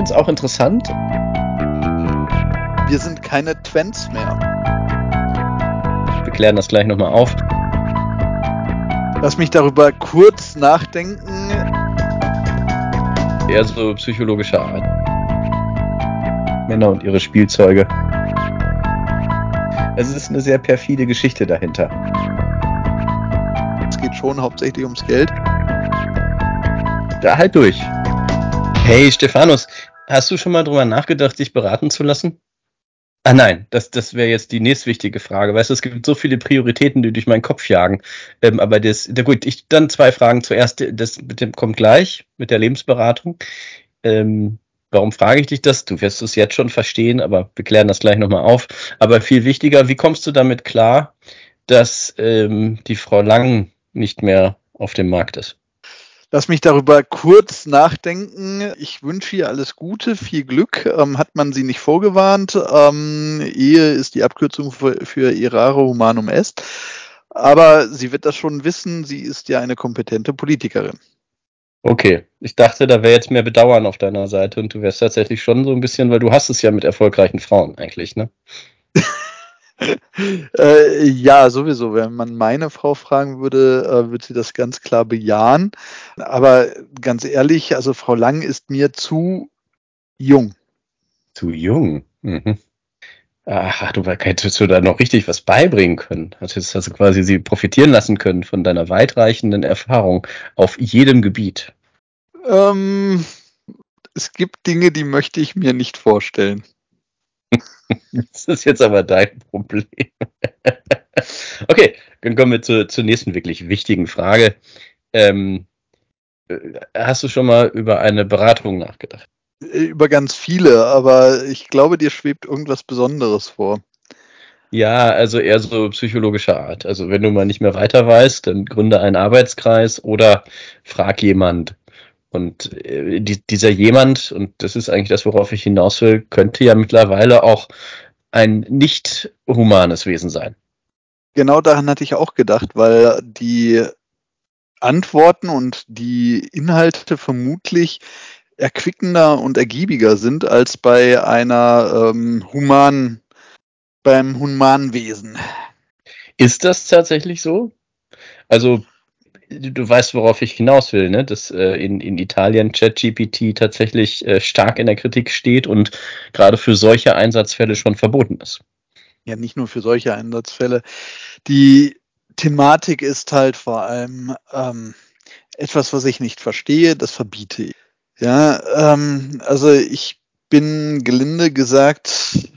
finde es auch interessant. Wir sind keine Twents mehr. Wir klären das gleich nochmal auf. Lass mich darüber kurz nachdenken. Eher so psychologischer Art. Männer und ihre Spielzeuge. Also es ist eine sehr perfide Geschichte dahinter. Es geht schon hauptsächlich ums Geld. Da halt durch. Hey Stefanus, hast du schon mal drüber nachgedacht, dich beraten zu lassen? Ah nein, das, das wäre jetzt die nächstwichtige Frage. Weißt du, es gibt so viele Prioritäten, die durch meinen Kopf jagen. Ähm, aber das, da gut, ich dann zwei Fragen. Zuerst, das mit dem kommt gleich, mit der Lebensberatung. Ähm, warum frage ich dich das? Du wirst es jetzt schon verstehen, aber wir klären das gleich nochmal auf. Aber viel wichtiger, wie kommst du damit klar, dass ähm, die Frau Lang nicht mehr auf dem Markt ist? Lass mich darüber kurz nachdenken. Ich wünsche ihr alles Gute, viel Glück. Ähm, hat man sie nicht vorgewarnt? Ähm, Ehe ist die Abkürzung für, für Irare Humanum Est. Aber sie wird das schon wissen. Sie ist ja eine kompetente Politikerin. Okay, ich dachte, da wäre jetzt mehr Bedauern auf deiner Seite und du wärst tatsächlich schon so ein bisschen, weil du hast es ja mit erfolgreichen Frauen eigentlich, ne? äh, ja, sowieso. Wenn man meine Frau fragen würde, äh, würde sie das ganz klar bejahen. Aber ganz ehrlich, also Frau Lang ist mir zu jung. Zu jung? Mhm. Ach, du hättest du da noch richtig was beibringen können. Hättest also quasi sie profitieren lassen können von deiner weitreichenden Erfahrung auf jedem Gebiet. Ähm, es gibt Dinge, die möchte ich mir nicht vorstellen. Das ist jetzt aber dein Problem. okay, dann kommen wir zur, zur nächsten wirklich wichtigen Frage. Ähm, äh, hast du schon mal über eine Beratung nachgedacht? Über ganz viele, aber ich glaube, dir schwebt irgendwas Besonderes vor. Ja, also eher so psychologischer Art. Also wenn du mal nicht mehr weiter weißt, dann gründe einen Arbeitskreis oder frag jemand. Und äh, die, dieser jemand, und das ist eigentlich das, worauf ich hinaus will, könnte ja mittlerweile auch ein nicht humanes Wesen sein. Genau daran hatte ich auch gedacht, weil die Antworten und die Inhalte vermutlich erquickender und ergiebiger sind als bei einer ähm, humanen, beim humanen Wesen. Ist das tatsächlich so? Also du weißt, worauf ich hinaus will, ne? dass äh, in, in Italien ChatGPT tatsächlich äh, stark in der Kritik steht und gerade für solche Einsatzfälle schon verboten ist. Ja, nicht nur für solche Einsatzfälle. Die Thematik ist halt vor allem ähm, etwas, was ich nicht verstehe, das verbiete ich. Ja, ähm, also ich bin gelinde gesagt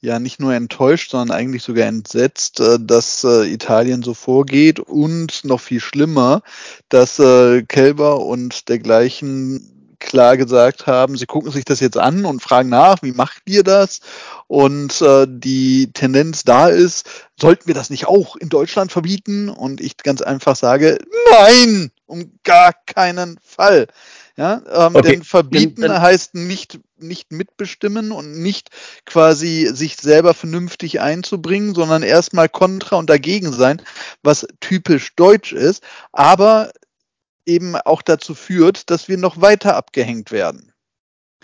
ja nicht nur enttäuscht, sondern eigentlich sogar entsetzt, äh, dass äh, Italien so vorgeht und noch viel schlimmer, dass äh, Kelber und dergleichen klar gesagt haben, sie gucken sich das jetzt an und fragen nach, wie macht ihr das? Und die Tendenz da ist, sollten wir das nicht auch in Deutschland verbieten? Und ich ganz einfach sage, nein, um gar keinen Fall. Ja, ähm, okay. denn verbieten dann, heißt nicht, nicht mitbestimmen und nicht quasi sich selber vernünftig einzubringen, sondern erstmal kontra und dagegen sein, was typisch deutsch ist, aber eben auch dazu führt, dass wir noch weiter abgehängt werden.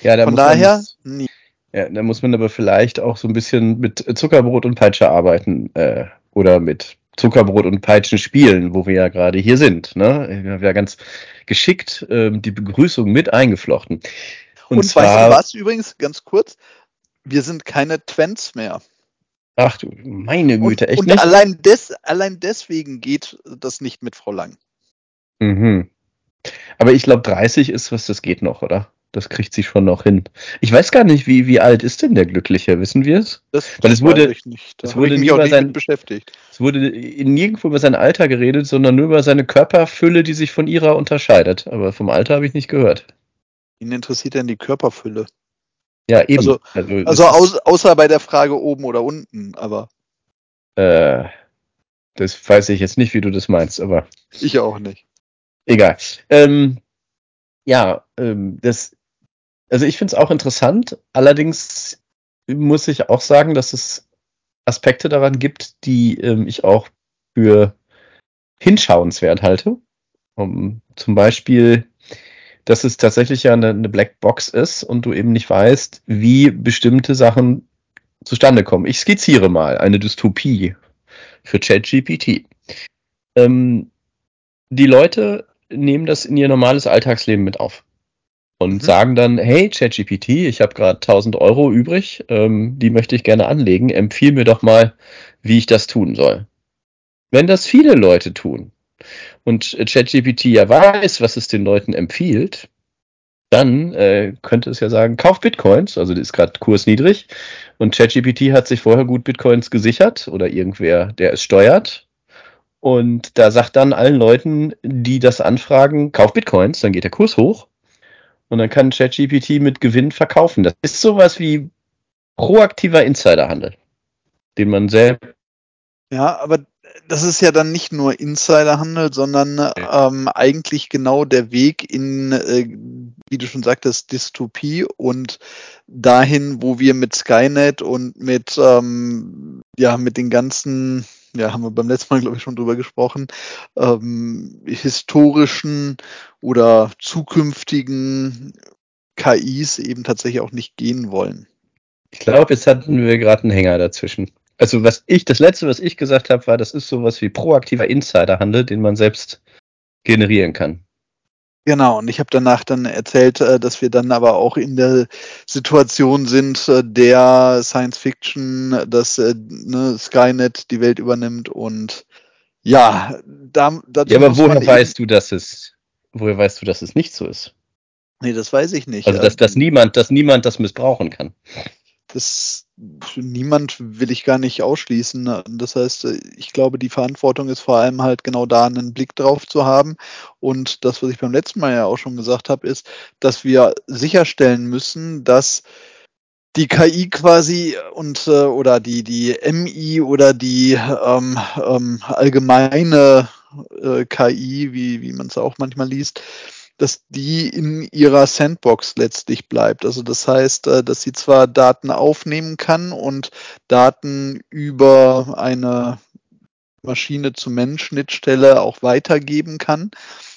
Ja, da Von daher, man. Ja, da muss man aber vielleicht auch so ein bisschen mit Zuckerbrot und Peitsche arbeiten äh, oder mit Zuckerbrot und Peitschen spielen, wo wir ja gerade hier sind. Ne? Wir haben ja ganz geschickt ähm, die Begrüßung mit eingeflochten. Und, und zwar, weißt du was übrigens, ganz kurz, wir sind keine Twents mehr. Ach du, meine Güte, und, echt und nicht? Allein, des, allein deswegen geht das nicht mit Frau Lang. Mhm. Aber ich glaube, 30 ist was, das geht noch, oder? Das kriegt sie schon noch hin. Ich weiß gar nicht, wie, wie alt ist denn der Glückliche? Wissen wir es? Das, Weil es wurde, ich nicht. Da es wurde nie über sein, beschäftigt. Es wurde nirgendwo über sein Alter geredet, sondern nur über seine Körperfülle, die sich von ihrer unterscheidet. Aber vom Alter habe ich nicht gehört. Ihn interessiert denn die Körperfülle? Ja, eben. Also, also, also aus, außer bei der Frage oben oder unten, aber. Äh, das weiß ich jetzt nicht, wie du das meinst, aber. Ich auch nicht. Egal. Ähm, ja, ähm, das, also ich finde es auch interessant. Allerdings muss ich auch sagen, dass es Aspekte daran gibt, die ähm, ich auch für hinschauenswert halte. Um, zum Beispiel dass es tatsächlich ja eine, eine Blackbox ist und du eben nicht weißt, wie bestimmte Sachen zustande kommen. Ich skizziere mal eine Dystopie für ChatGPT. Ähm, die Leute nehmen das in ihr normales Alltagsleben mit auf und mhm. sagen dann, hey ChatGPT, ich habe gerade 1000 Euro übrig, ähm, die möchte ich gerne anlegen, empfiehl mir doch mal, wie ich das tun soll. Wenn das viele Leute tun und ChatGPT ja weiß, was es den Leuten empfiehlt, dann äh, könnte es ja sagen, kauf Bitcoins, also ist gerade Kurs niedrig und ChatGPT hat sich vorher gut Bitcoins gesichert oder irgendwer, der es steuert. Und da sagt dann allen Leuten, die das anfragen, kauf Bitcoins, dann geht der Kurs hoch und dann kann ChatGPT mit Gewinn verkaufen. Das ist sowas wie proaktiver Insiderhandel, den man selbst. Ja, aber das ist ja dann nicht nur Insiderhandel, sondern ähm, eigentlich genau der Weg in, äh, wie du schon sagtest, Dystopie und dahin, wo wir mit Skynet und mit, ähm, ja, mit den ganzen, ja, haben wir beim letzten Mal, glaube ich, schon drüber gesprochen, ähm, historischen oder zukünftigen KIs eben tatsächlich auch nicht gehen wollen. Ich glaube, jetzt hatten wir gerade einen Hänger dazwischen also was ich, das letzte, was ich gesagt habe, war, das ist sowas wie proaktiver Insiderhandel, den man selbst generieren kann. Genau, und ich habe danach dann erzählt, äh, dass wir dann aber auch in der Situation sind, äh, der Science Fiction, dass äh, ne, Skynet die Welt übernimmt und ja, da, ja aber woher weißt du, dass es, woher weißt du, dass es nicht so ist? Nee, das weiß ich nicht. Also dass, dass niemand, dass niemand das missbrauchen kann. Das niemand will ich gar nicht ausschließen. Das heißt, ich glaube, die Verantwortung ist vor allem halt genau da, einen Blick drauf zu haben. Und das, was ich beim letzten Mal ja auch schon gesagt habe, ist, dass wir sicherstellen müssen, dass die KI quasi und äh, oder die die MI oder die ähm, ähm, allgemeine äh, KI, wie wie man es auch manchmal liest, dass die in ihrer Sandbox letztlich bleibt. Also das heißt, äh, dass sie zwar Daten aufnehmen kann und Daten über eine Maschine zu Mensch-Schnittstelle auch weitergeben kann,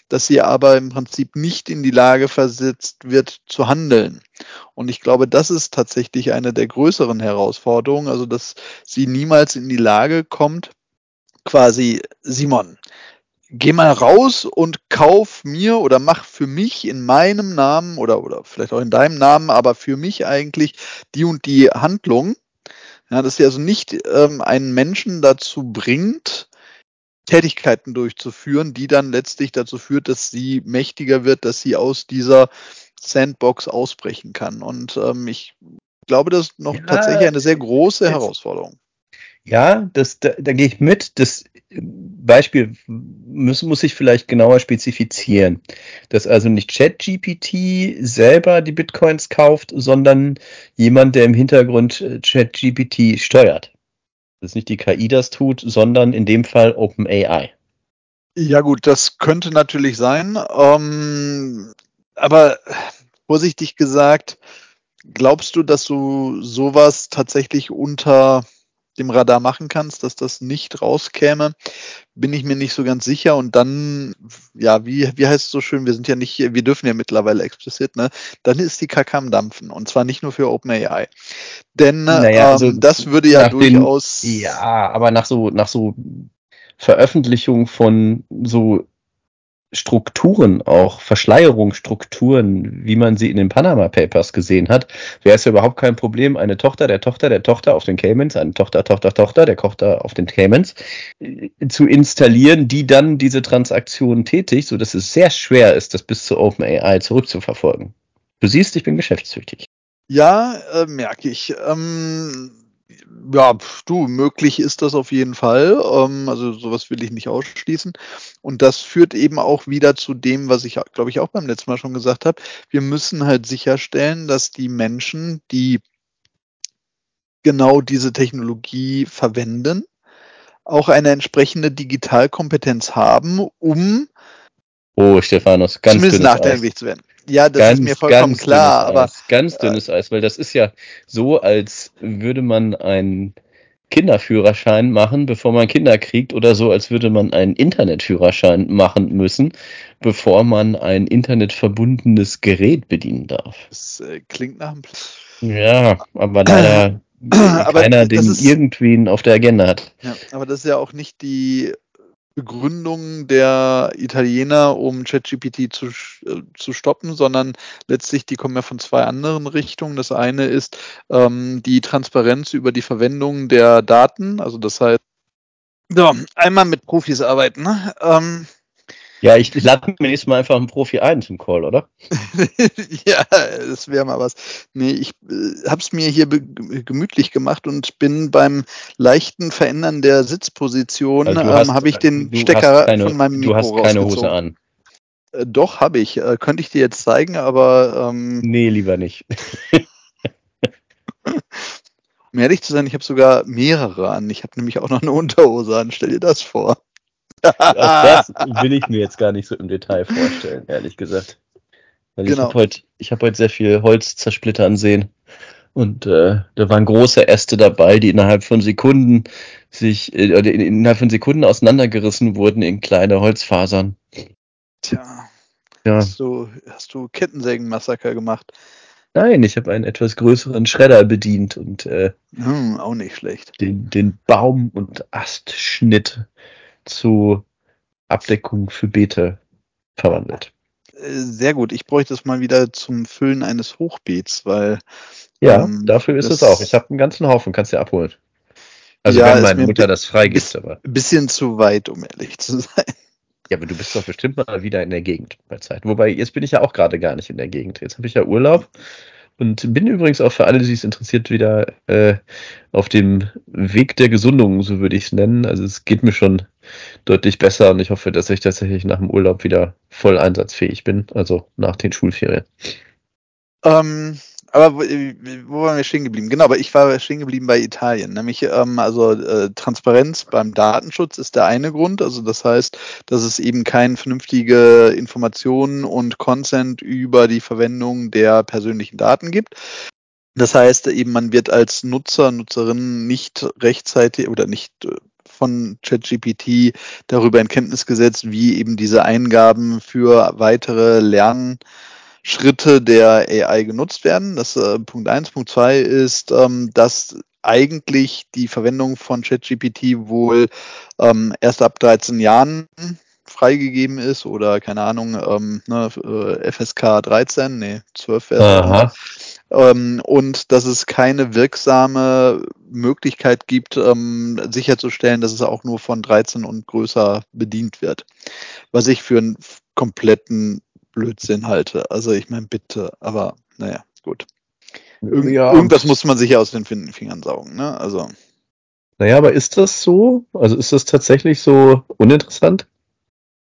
dass sie aber im Prinzip nicht in die Lage versetzt wird zu handeln. Und ich glaube, das ist tatsächlich eine der größeren Herausforderungen, also dass sie niemals in die Lage kommt, quasi Simon, geh mal raus und kauf mir oder mach für mich in meinem Namen oder, oder vielleicht auch in deinem Namen, aber für mich eigentlich die und die Handlung. Ja, dass sie also nicht ähm, einen Menschen dazu bringt, Tätigkeiten durchzuführen, die dann letztlich dazu führt, dass sie mächtiger wird, dass sie aus dieser Sandbox ausbrechen kann. Und ähm, ich glaube, das ist noch ja, tatsächlich eine sehr große Herausforderung. Ja, das, da, da gehe ich mit. Das Beispiel muss, muss ich vielleicht genauer spezifizieren. Dass also nicht ChatGPT selber die Bitcoins kauft, sondern jemand, der im Hintergrund äh, ChatGPT steuert. Dass nicht die KI das tut, sondern in dem Fall OpenAI. Ja gut, das könnte natürlich sein. Ähm, aber vorsichtig gesagt, glaubst du, dass du sowas tatsächlich unter dem Radar machen kannst, dass das nicht rauskäme, bin ich mir nicht so ganz sicher. Und dann, ja, wie, wie heißt es so schön, wir sind ja nicht, wir dürfen ja mittlerweile explizit, ne? Dann ist die Kacke am Dampfen. Und zwar nicht nur für OpenAI. Denn naja, also ähm, das würde ja durchaus. Den, ja, aber nach so, nach so Veröffentlichung von so Strukturen auch, Verschleierungsstrukturen, wie man sie in den Panama Papers gesehen hat, wäre es ja überhaupt kein Problem, eine Tochter der Tochter der Tochter auf den Caymans, eine Tochter, Tochter, Tochter der Tochter auf den Caymans äh, zu installieren, die dann diese Transaktionen tätigt, so dass es sehr schwer ist, das bis zu OpenAI zurückzuverfolgen. Du siehst, ich bin geschäftstüchtig. Ja, äh, merke ich. Ähm ja, du, möglich ist das auf jeden Fall. Ähm, also sowas will ich nicht ausschließen. Und das führt eben auch wieder zu dem, was ich, glaube ich, auch beim letzten Mal schon gesagt habe. Wir müssen halt sicherstellen, dass die Menschen, die genau diese Technologie verwenden, auch eine entsprechende Digitalkompetenz haben, um Oh, Stephanus, ganz zumindest nachdenklich zu werden. Ja, das ganz, ist mir vollkommen klar, aber Eis, ganz dünnes äh, Eis, weil das ist ja so, als würde man ein Kinderführerschein machen, bevor man Kinder kriegt oder so, als würde man einen Internetführerschein machen müssen, bevor man ein internetverbundenes Gerät bedienen darf. Das äh, klingt nach einem. Ja, aber leider Aber keiner, den ist- irgendwen auf der Agenda hat. Ja, aber das ist ja auch nicht die Begründung der Italiener, um ChatGPT zu, äh, zu stoppen, sondern letztlich, die kommen ja von zwei anderen Richtungen. Das eine ist ähm, die Transparenz über die Verwendung der Daten. Also das heißt, so, einmal mit Profis arbeiten. Ne? Ähm, Ja, ich, ich lade mir nächstes Mal einfach einen Profi ein zum Call, oder? ja, das wäre mal was. Nee, ich äh, habe es mir hier gemütlich gemacht und bin beim leichten Verändern der Sitzposition, Also du ähm, habe ich den du Stecker keine, von meinem Du Mikro hast keine. Hose an. Äh, doch, habe ich. Äh, könnte ich dir jetzt zeigen, aber ähm, Nee, lieber nicht. um ehrlich zu sein, ich habe sogar mehrere an. Ich habe nämlich auch noch eine Unterhose an. Stell dir das vor. Auch das will ich mir jetzt gar nicht so im Detail vorstellen, ehrlich gesagt. Weil ich Genau. habe heute, ich habe heute sehr viel Holz zersplittern sehen. Und äh, da waren große Äste dabei, die innerhalb von Sekunden sich, äh, innerhalb von Sekunden auseinandergerissen wurden in kleine Holzfasern. Tja, Ja. hast du, hast du Kettensägenmassaker gemacht? Nein, ich habe einen etwas größeren Schredder bedient und äh, Hm, auch nicht schlecht. den, den Baum- und Astschnitt zu Abdeckung für Beete verwandelt. Äh, Sehr gut. Ich bräuchte es mal wieder zum Füllen eines Hochbeets, weil Ja, Ähm, dafür ist es auch. Ich habe einen ganzen Haufen, kannst du abholen. Also Ja, wenn meine Mutter das freigibt, bis- aber. ein bisschen zu weit, um ehrlich zu sein. Ja, aber du bist doch bestimmt mal wieder in der Gegend bei Zeit. Wobei, jetzt bin ich ja auch gerade gar nicht in der Gegend. Jetzt habe ich ja Urlaub und bin übrigens auch für alle, die es interessiert, wieder äh, auf dem Weg der Gesundung, so würde ich es nennen. Also es geht mir schon deutlich besser und ich hoffe, dass ich tatsächlich nach dem Urlaub wieder voll einsatzfähig bin, also nach den Schulferien. Ähm, aber wo, wo waren wir stehen geblieben? Genau, aber ich war stehen geblieben bei Italien. Nämlich, ähm, also äh, Transparenz beim Datenschutz ist der eine Grund. Also das heißt, dass es eben keine vernünftige Informationen und Consent über die Verwendung der persönlichen Daten gibt. Das heißt eben, man wird als Nutzer, Nutzerin nicht rechtzeitig oder nicht äh, von ChatGPT darüber in Kenntnis gesetzt, wie eben diese Eingaben für weitere Lernschritte der AI genutzt werden. Das äh, Punkt eins. Punkt zwei ist, ähm, dass eigentlich die Verwendung von ChatGPT wohl ähm, erst ab 13 Jahren freigegeben ist oder keine Ahnung, ähm, ne, äh, FSK 13, nee, 12 wäre ähm, und dass es keine wirksame Möglichkeit gibt, ähm, sicherzustellen, dass es auch nur von 13 und größer bedient wird. Was ich für einen kompletten Blödsinn halte. Also ich meine, bitte, aber naja, gut. Irgend, Ja. Irgendwas muss man sich ja aus den Fin- Fingern saugen, ne? Also. Naja, aber ist das so? Also ist das tatsächlich so uninteressant?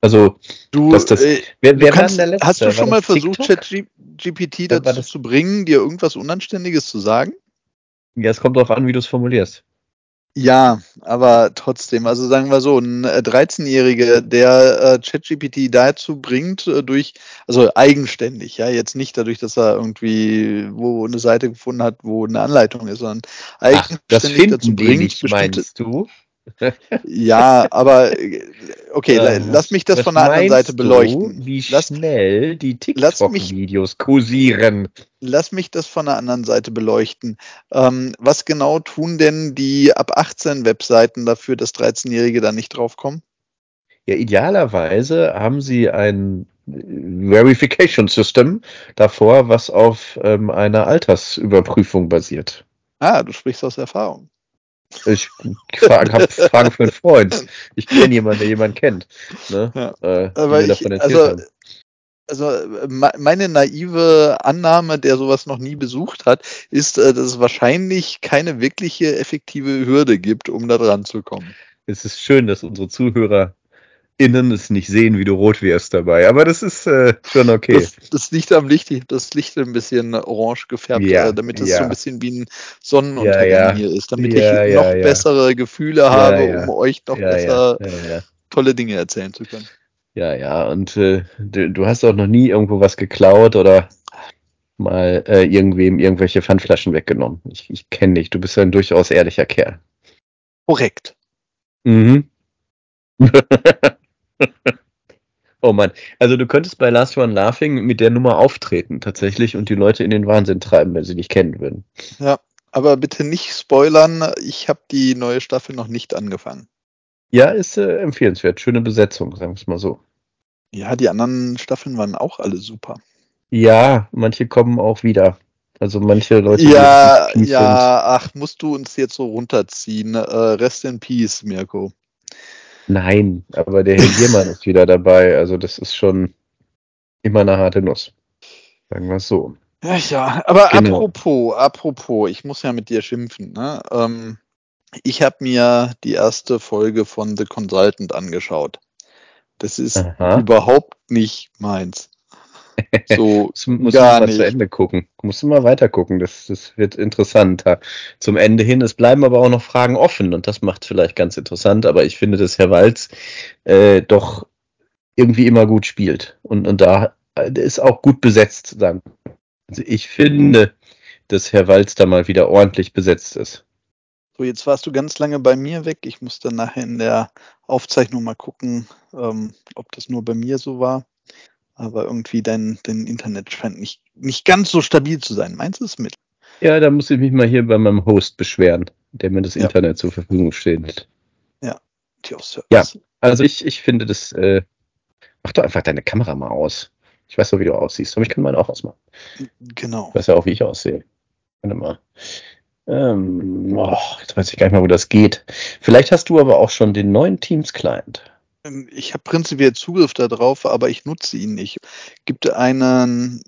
Also, Du, Dass das- äh, wer, wer kannst, der Letzte? hast du schon mal versucht? ChatGPT dazu zu bringen, dir irgendwas Unanständiges zu sagen? Ja, es kommt darauf an, wie du es formulierst. Ja, aber trotzdem, also sagen wir so, ein äh, 13-Jähriger, der äh, ChatGPT dazu bringt, äh, durch, also eigenständig, ja, jetzt nicht dadurch, dass er irgendwie wo eine Seite gefunden hat, wo eine Anleitung ist, sondern eigenständig dazu bringt, bestimmte. meinst du? Ja, aber äh, okay, la- Äh, lass mich das von der anderen Seite beleuchten. Du, wie Lass- schnell die TikTok-Videos kursieren. Lass mich das von der anderen Seite beleuchten. Ähm, was genau tun denn die ab 18 Webseiten dafür, dass 13-Jährige da nicht draufkommen? Ja, idealerweise haben sie ein Verification System davor, was auf ähm, einer Altersüberprüfung basiert. Ah, du sprichst aus Erfahrung. Ich frage hab Fragen für einen Freund. Ich kenne jemanden, der jemanden kennt. Ne? Ja. Äh, Aber ich, also, haben. also me- meine naive Annahme, der sowas noch nie besucht hat, ist, äh, dass es wahrscheinlich keine wirkliche effektive Hürde gibt, um da dran zu kommen. Es ist schön, dass unsere ZuhörerInnen es nicht sehen, wie du rot wirst dabei. Aber das ist äh, schon okay. Das, das liegt am Licht, das Licht ein bisschen orange gefärbt, Ja, äh, damit es ja. so ein bisschen wie ein Sonnenuntergang Ja, ja. hier ist, damit ich noch bessere Gefühle habe, um euch noch besser tolle Dinge erzählen zu können. Ja, ja, und äh, du, du hast auch noch nie irgendwo was geklaut oder mal äh, irgendwem irgendwelche Pfandflaschen weggenommen. Ich, ich kenne dich, du bist ja ein durchaus ehrlicher Kerl. Korrekt. Mhm. oh Mann. Also du könntest bei Last One Laughing mit der Nummer auftreten tatsächlich und die Leute in den Wahnsinn treiben, wenn sie dich kennen würden. Ja, aber bitte nicht spoilern. Ich habe die neue Staffel noch nicht angefangen. Ja, ist äh, empfehlenswert. Schöne Besetzung, sagen wir es mal so. Ja, die anderen Staffeln waren auch alle super. Ja, manche kommen auch wieder. Also manche Leute. Ja, ja, ach, musst du uns jetzt so runterziehen. Äh, rest in Peace, Mirko. Nein, aber der Herr Giermann ist wieder dabei. Also das ist schon immer eine harte Nuss. Sagen wir es so. Ja, ja, aber genau. apropos, apropos, ich muss ja mit dir schimpfen. Ne? Ähm, ich habe mir die erste Folge von The Consultant angeschaut. Das ist Aha. überhaupt nicht meins. So muss gar mal nicht. zu Ende gucken. Musst du mal weiter gucken. Das, das wird interessanter. Zum Ende hin. Es bleiben aber auch noch Fragen offen und das macht vielleicht ganz interessant. Aber ich finde, dass Herr Walz äh, doch irgendwie immer gut spielt und, und da äh, ist auch gut besetzt. Dann. Also ich finde, dass Herr Walz da mal wieder ordentlich besetzt ist. So, jetzt warst du ganz lange bei mir weg. Ich muss dann nachher in der Aufzeichnung mal gucken, ähm, ob das nur bei mir so war. Aber irgendwie dein, dein Internet scheint nicht, nicht ganz so stabil zu sein. Meinst du es mit? Ja, da muss ich mich mal hier bei meinem Host beschweren, der mir das ja. Internet zur Verfügung steht. Ja, ja also ich, ich finde das, äh, mach doch einfach deine Kamera mal aus. Ich weiß doch, wie du aussiehst, aber ich kann meine auch ausmachen. Genau. Ich weiß ja auch, wie ich aussehe. Warte mal. Ähm, oh, jetzt weiß ich gar nicht mal, wo das geht. Vielleicht hast du aber auch schon den neuen Teams-Client. Ähm, ich habe prinzipiell Zugriff darauf, aber ich nutze ihn nicht. Gibt einen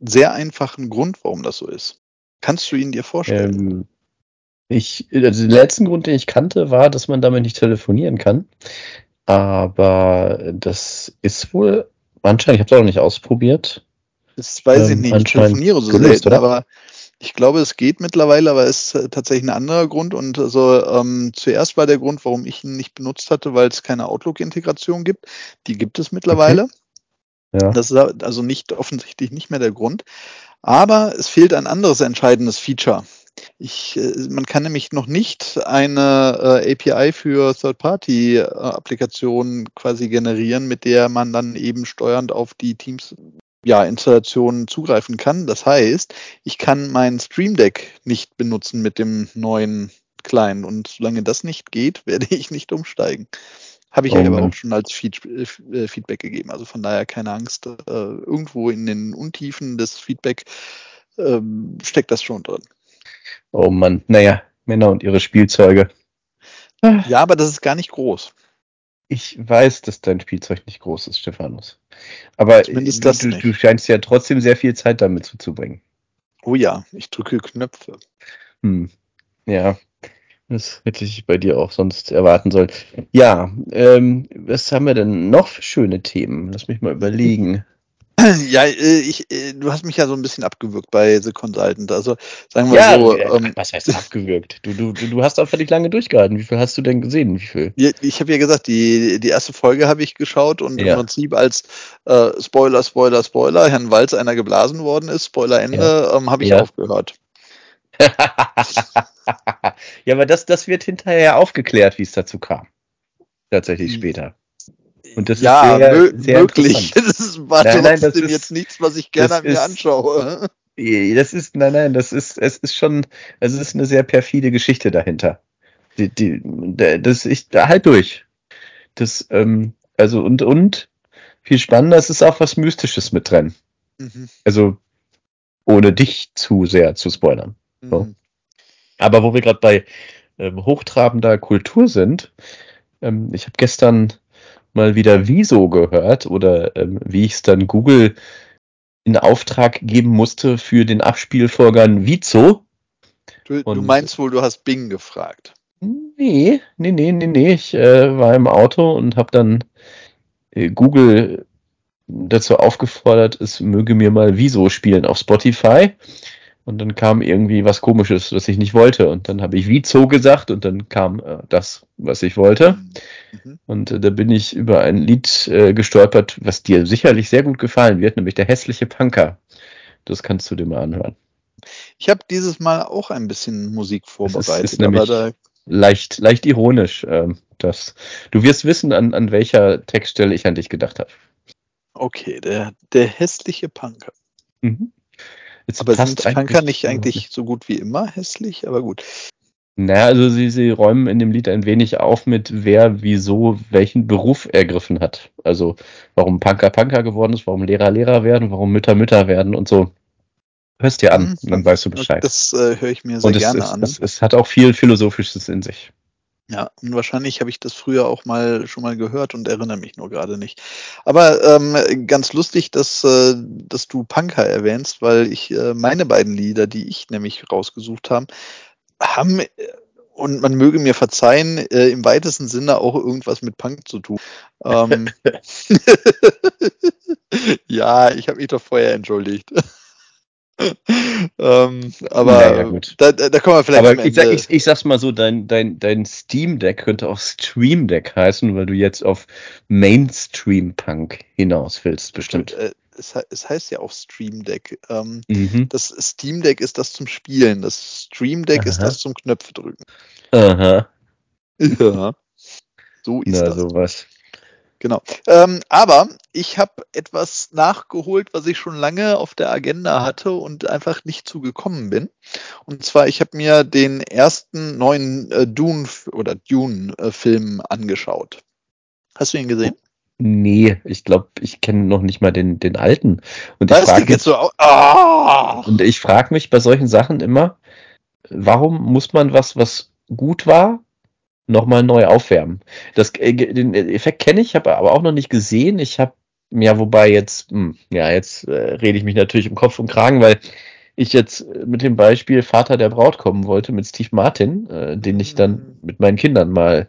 sehr einfachen Grund, warum das so ist. Kannst du ihn dir vorstellen? Ähm, ich, also den letzten Grund, den ich kannte, war, dass man damit nicht telefonieren kann. Aber das ist wohl anscheinend, ich habe es auch noch nicht ausprobiert. Das weiß ich ähm, nicht. Ich telefoniere so gelöst, selten, oder? aber ich glaube, es geht mittlerweile, aber es ist äh, tatsächlich ein anderer Grund. Und also ähm, zuerst war der Grund, warum ich ihn nicht benutzt hatte, weil es keine Outlook-Integration gibt. Die gibt es mittlerweile. Okay. Ja. Das ist also nicht offensichtlich nicht mehr der Grund. Aber es fehlt ein anderes entscheidendes Feature. Ich, äh, man kann nämlich noch nicht eine äh, API für Third-Party-Applikationen quasi generieren, mit der man dann eben steuernd auf die Teams ja, Installationen zugreifen kann. Das heißt, ich kann mein Stream Deck nicht benutzen mit dem neuen Client und solange das nicht geht, werde ich nicht umsteigen. Habe ich oh, aber auch schon als Feed äh, Feedback gegeben. Also von daher keine Angst. Äh, irgendwo in den Untiefen des Feedback äh, steckt das schon drin. Oh Mann, naja, Männer und ihre Spielzeuge. Ja, aber das ist gar nicht groß. Ich weiß, dass dein Spielzeug nicht groß ist, Stephanus. Aber Zumindest das du, du scheinst ja trotzdem sehr viel Zeit damit zuzubringen. Oh ja, ich drücke Knöpfe. Hm. Ja, das hätte ich bei dir auch sonst erwarten sollen. Ja, ähm, was haben wir denn noch für schöne Themen? Lass mich mal überlegen. Ja, äh, ich, äh, du hast mich ja so ein bisschen abgewürgt bei The Consultant. Also sagen wir ja, so. Äh, ähm, was heißt abgewürgt? Du, du, du hast einfach nicht lange durchgehalten. Wie viel hast du denn gesehen? Wie viel? Ich habe ja gesagt, die, die erste Folge habe ich geschaut und ja. im Prinzip als äh, Spoiler, Spoiler, Spoiler, Herrn Walz einer geblasen worden ist, Spoiler Ende, ähm, habe ich aufgehört. ja, aber das, das wird hinterher aufgeklärt, wie es dazu kam. Tatsächlich hm. später. Und das ja, ist sehr, sehr möglich. Das war nein, nein, trotzdem ist, jetzt nichts, was ich gerne mir ist, anschaue. Das ist, nein, nein, das ist, es ist schon, es ist eine sehr perfide Geschichte dahinter. Die, die, das ich halt durch. Das, ähm, also und und viel spannender, es ist auch was Mystisches mit drin. Mhm. Also ohne dich zu sehr zu spoilern. Mhm. So. Aber wo wir gerade bei ähm, hochtrabender Kultur sind, ähm, ich habe gestern mal wieder Wieso gehört oder ähm, wie ich es dann Google in Auftrag geben musste für den Abspielvorgang Vizo. Du, du, meinst wohl, du hast Bing gefragt? Nee, nee, nee, nee, nee. Ich äh, war im Auto und habe dann äh, Google dazu aufgefordert, es möge mir mal Wieso spielen auf Spotify. Und dann kam irgendwie was Komisches, was ich nicht wollte. Und dann habe ich Vizo gesagt und dann kam äh, das, was ich wollte. Mhm. Und äh, da bin ich über ein Lied äh, gestolpert, was dir sicherlich sehr gut gefallen wird, nämlich der hässliche Punker. Das kannst du dir mal anhören. Ich habe dieses Mal auch ein bisschen Musik vorbereitet, ist, ist nämlich, aber da leicht, leicht ironisch. Ähm, das. Du wirst wissen, an, an welcher Textstelle ich an dich gedacht habe. Okay, der, der hässliche Punker. Mhm. Jetzt aber sind Punker nicht eigentlich so gut wie immer hässlich? Aber gut. Naja, also sie, sie räumen in dem Lied ein wenig auf mit wer, wieso, welchen Beruf ergriffen hat. Also warum Punker Punker geworden ist, warum Lehrer Lehrer werden, warum Mütter Mütter werden und so. Hörst dir an, mhm. dann weißt du Bescheid. Das äh, höre ich mir sehr und gerne es, an. Es, es hat auch viel Philosophisches in sich. Ja, und wahrscheinlich habe ich das früher auch mal schon mal gehört und erinnere mich nur gerade nicht. Aber ähm, ganz lustig, dass, äh, dass du Punker erwähnst, weil ich äh, meine beiden Lieder, die ich nämlich rausgesucht habe, haben, äh, und man möge mir verzeihen, äh, im weitesten Sinne auch irgendwas mit Punk zu tun. Ähm, ja, ich habe mich doch vorher entschuldigt. ähm, aber naja, da, da, da kommen wir vielleicht. Aber ich, sag, ich, ich, sag's mal so, dein, dein, dein Steam Deck könnte auch Stream Deck heißen, weil du jetzt auf Mainstream Punk hinaus willst, bestimmt. Äh, es, es, heißt ja auch Stream Deck. Ähm, mhm. Das Steam Deck ist das zum Spielen, das Stream Deck Aha. ist das zum Knöpfe drücken. Aha. Ja. So ist Na, das. sowas. Genau. Ähm, aber ich habe etwas nachgeholt, was ich schon lange auf der Agenda hatte und einfach nicht zugekommen bin. Und zwar, ich habe mir den ersten neuen äh, Dune oder Dune-Film angeschaut. Hast du ihn gesehen? Nee, ich glaube, ich kenne noch nicht mal den, den alten. Und ich frage mich, so oh! und ich frage mich bei solchen Sachen immer, warum muss man was, was gut war, nochmal neu aufwärmen. Das, äh, den Effekt kenne ich, habe aber auch noch nicht gesehen. Ich habe, ja, wobei jetzt, hm, ja, jetzt äh, rede ich mich natürlich im Kopf und Kragen, weil ich jetzt mit dem Beispiel Vater der Braut kommen wollte mit Steve Martin, äh, den ich dann mhm. mit meinen Kindern mal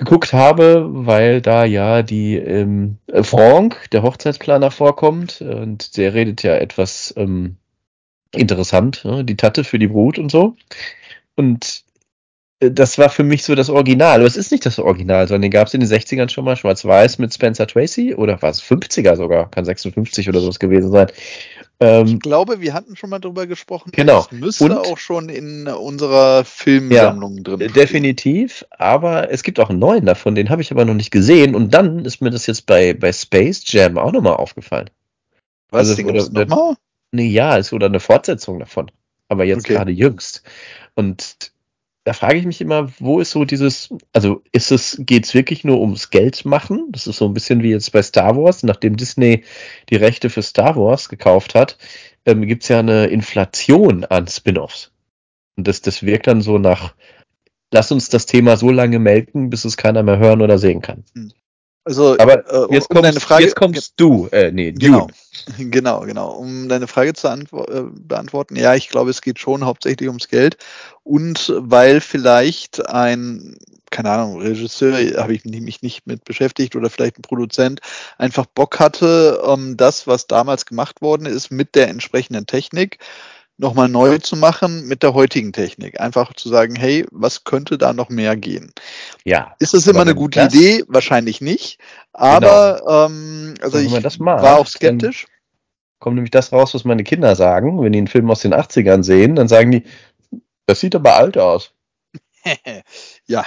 geguckt habe, weil da ja die ähm, Franck, der Hochzeitsplaner, vorkommt und der redet ja etwas ähm, interessant, ne? die Tatte für die Brut und so. Und das war für mich so das Original. Aber es ist nicht das Original, sondern den gab es in den 60ern schon mal schwarz-weiß mit Spencer Tracy oder war es 50er sogar? Kann 56 oder sowas gewesen sein. Ähm, ich glaube, wir hatten schon mal drüber gesprochen. Genau. Das müsste Und, auch schon in unserer Filmsammlung ja, drin. Definitiv. Aber es gibt auch einen neuen davon, den habe ich aber noch nicht gesehen. Und dann ist mir das jetzt bei, bei Space Jam auch nochmal aufgefallen. Was? Also, oder, nochmal? Nee, ja, ist oder eine Fortsetzung davon. Aber jetzt okay. gerade jüngst. Und da frage ich mich immer, wo ist so dieses, also ist es, geht es wirklich nur ums Geld machen? Das ist so ein bisschen wie jetzt bei Star Wars, nachdem Disney die Rechte für Star Wars gekauft hat, ähm, gibt es ja eine Inflation an Spin-offs. Und das, das wirkt dann so nach, lass uns das Thema so lange melken, bis es keiner mehr hören oder sehen kann. Hm. Also, aber äh, jetzt, um kommst, deine Frage, jetzt kommst du, äh, nee, genau, genau, genau. Um deine Frage zu äh, beantworten, ja, ich glaube, es geht schon hauptsächlich ums Geld und weil vielleicht ein, keine Ahnung, Regisseur, habe ich mich nicht mit beschäftigt oder vielleicht ein Produzent einfach Bock hatte, um das, was damals gemacht worden ist, mit der entsprechenden Technik nochmal neu zu machen mit der heutigen Technik. Einfach zu sagen, hey, was könnte da noch mehr gehen? Ja. Ist das immer eine gute das, Idee? Wahrscheinlich nicht. Aber genau. ähm, also ich macht, war auch skeptisch. Kommt nämlich das raus, was meine Kinder sagen, wenn die einen Film aus den 80ern sehen, dann sagen die, das sieht aber alt aus. ja,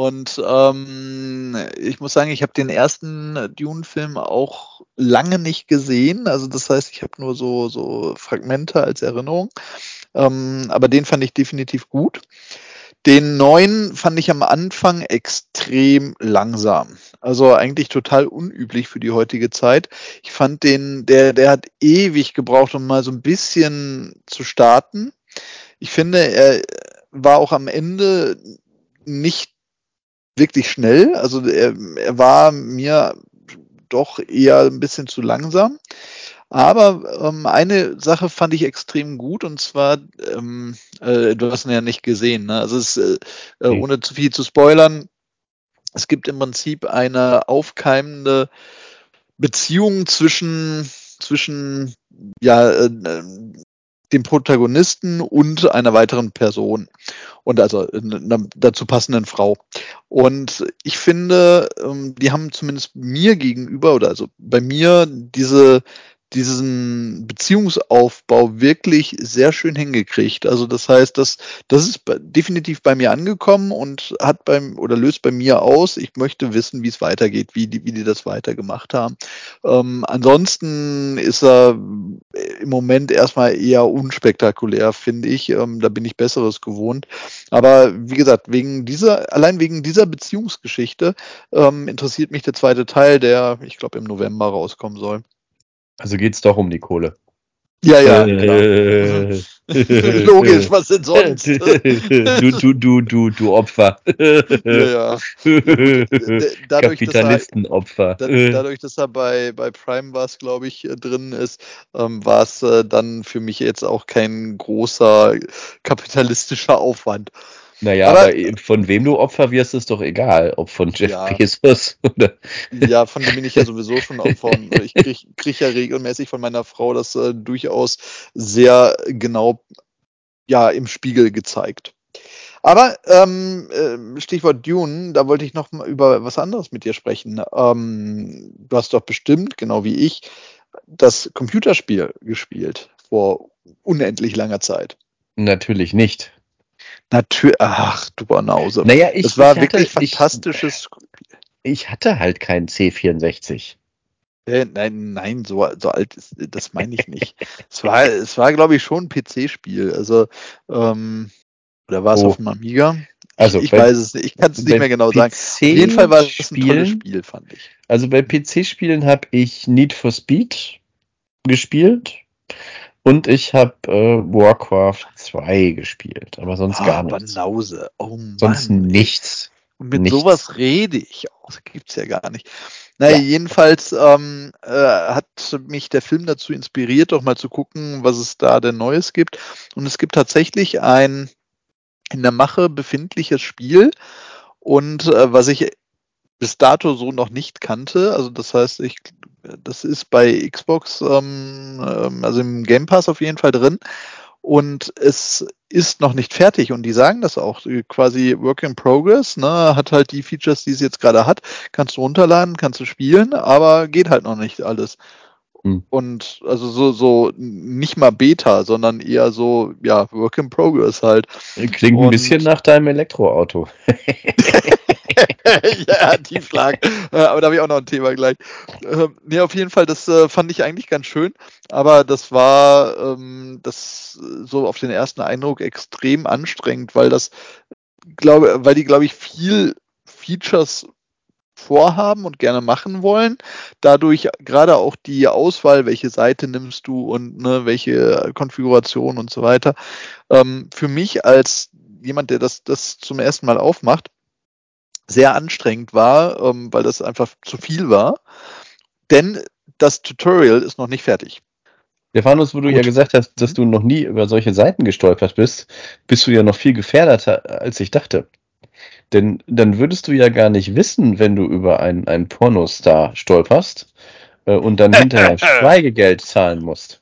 und ähm, ich muss sagen, ich habe den ersten Dune-Film auch lange nicht gesehen. Also das heißt, ich habe nur so, so Fragmente als Erinnerung. Ähm, aber den fand ich definitiv gut. Den neuen fand ich am Anfang extrem langsam. Also eigentlich total unüblich für die heutige Zeit. Ich fand den, der, der hat ewig gebraucht, um mal so ein bisschen zu starten. Ich finde, er war auch am Ende nicht wirklich schnell. Also er, er war mir doch eher ein bisschen zu langsam. Aber ähm, eine Sache fand ich extrem gut und zwar, ähm, äh, du hast ihn ja nicht gesehen, ne? also es, äh, äh, ohne zu viel zu spoilern, es gibt im Prinzip eine aufkeimende Beziehung zwischen, zwischen ja, äh, dem Protagonisten und einer weiteren Person und also einer dazu passenden Frau. Und ich finde, ähm, die haben zumindest mir gegenüber oder also bei mir diese diesen Beziehungsaufbau wirklich sehr schön hingekriegt. Also das heißt, das, das ist definitiv bei mir angekommen und hat beim oder löst bei mir aus. Ich möchte wissen, wie es weitergeht, wie die, wie die das weitergemacht haben. Ähm, ansonsten ist er im Moment erstmal eher unspektakulär, finde ich. Ähm, da bin ich Besseres gewohnt. Aber wie gesagt, wegen dieser, allein wegen dieser Beziehungsgeschichte ähm, interessiert mich der zweite Teil, der, ich glaube, im November rauskommen soll. Also geht's doch um die Kohle. Ja, ja, äh, Logisch, was denn sonst? du, du, du, du, du Opfer. ja, ja. Kapitalistenopfer. Dass, dadurch, dass er bei, bei Prime was, glaube ich, drin ist, ähm, war es äh, dann für mich jetzt auch kein großer kapitalistischer Aufwand. Naja, aber, aber, von wem du Opfer wirst, ist doch egal. Ob von Jeff ja, Bezos oder. Ja, von dem bin ich ja sowieso schon Opfer. Und ich kriege krieg ja regelmäßig von meiner Frau das äh, durchaus sehr genau ja, im Spiegel gezeigt. Aber ähm, äh, Stichwort Dune, da wollte ich noch mal über was anderes mit dir sprechen. Ähm, du hast doch bestimmt, genau wie ich, das Computerspiel gespielt vor unendlich langer Zeit. Natürlich nicht. Natürlich, ach du Banause. Naja, ich, es war ich wirklich hatte, fantastisches. Ich, ich, hatte halt keinen C64. Äh, nein, nein, so, so alt ist, das meine ich nicht. es war, es war, glaube ich, schon ein PC-Spiel. Also, ähm, oder war es oh. auf dem Amiga? Also ich, ich weiß es nicht, ich kann es nicht mehr genau sagen. Auf jeden Fall war es ein tolles Spiel, fand ich. Also bei PC-Spielen habe ich Need for Speed gespielt. Und ich habe äh, Warcraft 2 gespielt, aber sonst ah, gar nichts. Banause. Oh Mann. Sonst nichts. Und mit nichts. sowas rede ich auch. Das gibt's ja gar nicht. Naja, ja. jedenfalls ähm, äh, hat mich der Film dazu inspiriert, doch mal zu gucken, was es da denn Neues gibt. Und es gibt tatsächlich ein in der Mache befindliches Spiel. Und äh, was ich bis dato so noch nicht kannte, also das heißt, ich das ist bei Xbox, ähm, ähm, also im Game Pass auf jeden Fall drin. Und es ist noch nicht fertig und die sagen das auch quasi Work in Progress, ne, hat halt die Features, die es jetzt gerade hat, kannst du runterladen, kannst du spielen, aber geht halt noch nicht alles. Hm. Und also so, so nicht mal Beta, sondern eher so, ja, Work in Progress halt. Klingt und ein bisschen nach deinem Elektroauto. ja, Tiefschlag. Äh, aber da habe ich auch noch ein Thema gleich. Ähm, nee, auf jeden Fall, das äh, fand ich eigentlich ganz schön. Aber das war ähm, das so auf den ersten Eindruck extrem anstrengend, weil das, glaube, weil die, glaube ich, viel Features vorhaben und gerne machen wollen. Dadurch gerade auch die Auswahl, welche Seite nimmst du und ne, welche Konfiguration und so weiter. Ähm, für mich als jemand, der das, das zum ersten Mal aufmacht, sehr anstrengend war, ähm, weil das einfach zu viel war. Denn das Tutorial ist noch nicht fertig. Stefanus, wo du Gut. ja gesagt hast, dass du noch nie über solche Seiten gestolpert bist, bist du ja noch viel gefährdeter, als ich dachte. Denn dann würdest du ja gar nicht wissen, wenn du über einen, einen Pornostar stolperst äh, und dann hinterher Schweigegeld zahlen musst.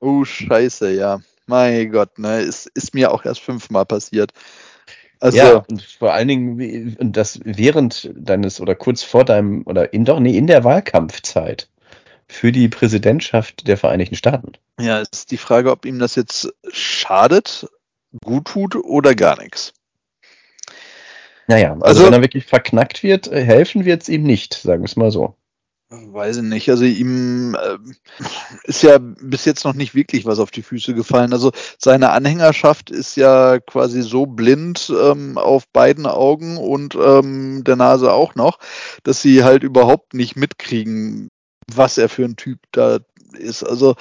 Oh, scheiße, ja. Mein Gott, ne, ist, ist mir auch erst fünfmal passiert. Also, ja, und vor allen Dingen, und das während deines oder kurz vor deinem oder in doch, nee, in der Wahlkampfzeit für die Präsidentschaft der Vereinigten Staaten. Ja, ist die Frage, ob ihm das jetzt schadet, gut tut oder gar nichts. Naja, also, also wenn er wirklich verknackt wird, helfen wird es ihm nicht, sagen wir es mal so. Weiß ich nicht. Also ihm äh, ist ja bis jetzt noch nicht wirklich was auf die Füße gefallen. Also seine Anhängerschaft ist ja quasi so blind ähm, auf beiden Augen und ähm, der Nase auch noch, dass sie halt überhaupt nicht mitkriegen, was er für ein Typ da ist. Also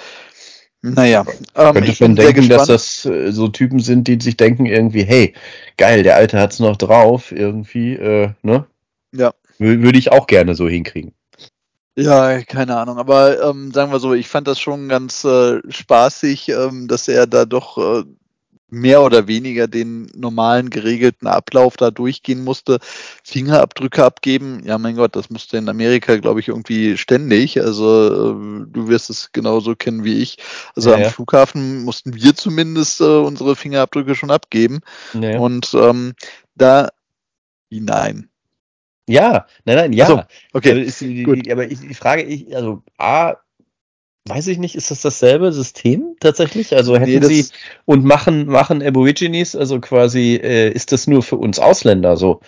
naja, ähm, könnte schon denken, dass das äh, so Typen sind, die sich denken irgendwie, hey, geil, der Alte hat's noch drauf, irgendwie, äh, ne? Ja. Würde ich auch gerne so hinkriegen. Ja, keine Ahnung, aber ähm, sagen wir so, ich fand das schon ganz äh, spaßig, ähm, dass er da doch äh, mehr oder weniger den normalen geregelten Ablauf da durchgehen musste. Fingerabdrücke abgeben, ja mein Gott, das musste in Amerika, glaube ich, irgendwie ständig. Also äh, du wirst es genauso kennen wie ich. Also ja, am ja. Flughafen mussten wir zumindest äh, unsere Fingerabdrücke schon abgeben. Ja. Und ähm, da hinein. Ja, nein, nein, ja. So, okay. Also ist die, aber ich, die Frage, ich, also A, weiß ich nicht, ist das dasselbe System tatsächlich? Also hätten Nee, sie und machen machen Aborigines, also quasi äh, ist das nur für uns Ausländer so?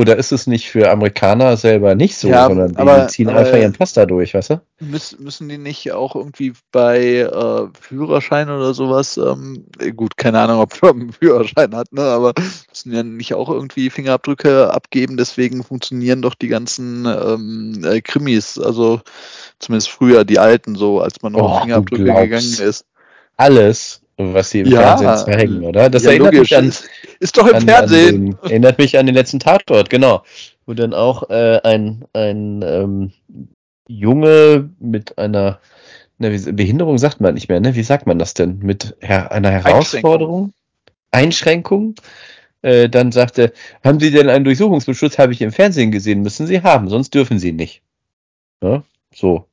Oder ist es nicht für Amerikaner selber nicht so, Ja, sondern die aber- ziehen einfach ihren Pass da durch, weißt du? Müssen, müssen die nicht auch irgendwie bei äh, Führerschein oder sowas, ähm, äh, gut, keine Ahnung, ob Trump einen Führerschein hat, ne, aber müssen ja nicht auch irgendwie Fingerabdrücke abgeben, deswegen funktionieren doch die ganzen ähm, äh, Krimis, also zumindest früher die alten so, als man noch du Fingerabdrücke gegangen ist. Alles, was sie im Ja, Fernsehen zeigen, oder? Das ja, erinnert logisch. mich an, ist, doch im an, Fernsehen. An den, erinnert mich an den letzten Tatort, genau. Wo dann auch äh, ein, ein ähm, Junge mit einer na, wie, Behinderung sagt man nicht mehr, ne? Wie sagt man das denn? Mit her einer Herausforderung? Einschränkung? Äh, dann sagte, haben Sie denn einen Durchsuchungsbeschluss? Habe ich im Fernsehen gesehen, müssen Sie haben, sonst dürfen Sie nicht. Ja? So.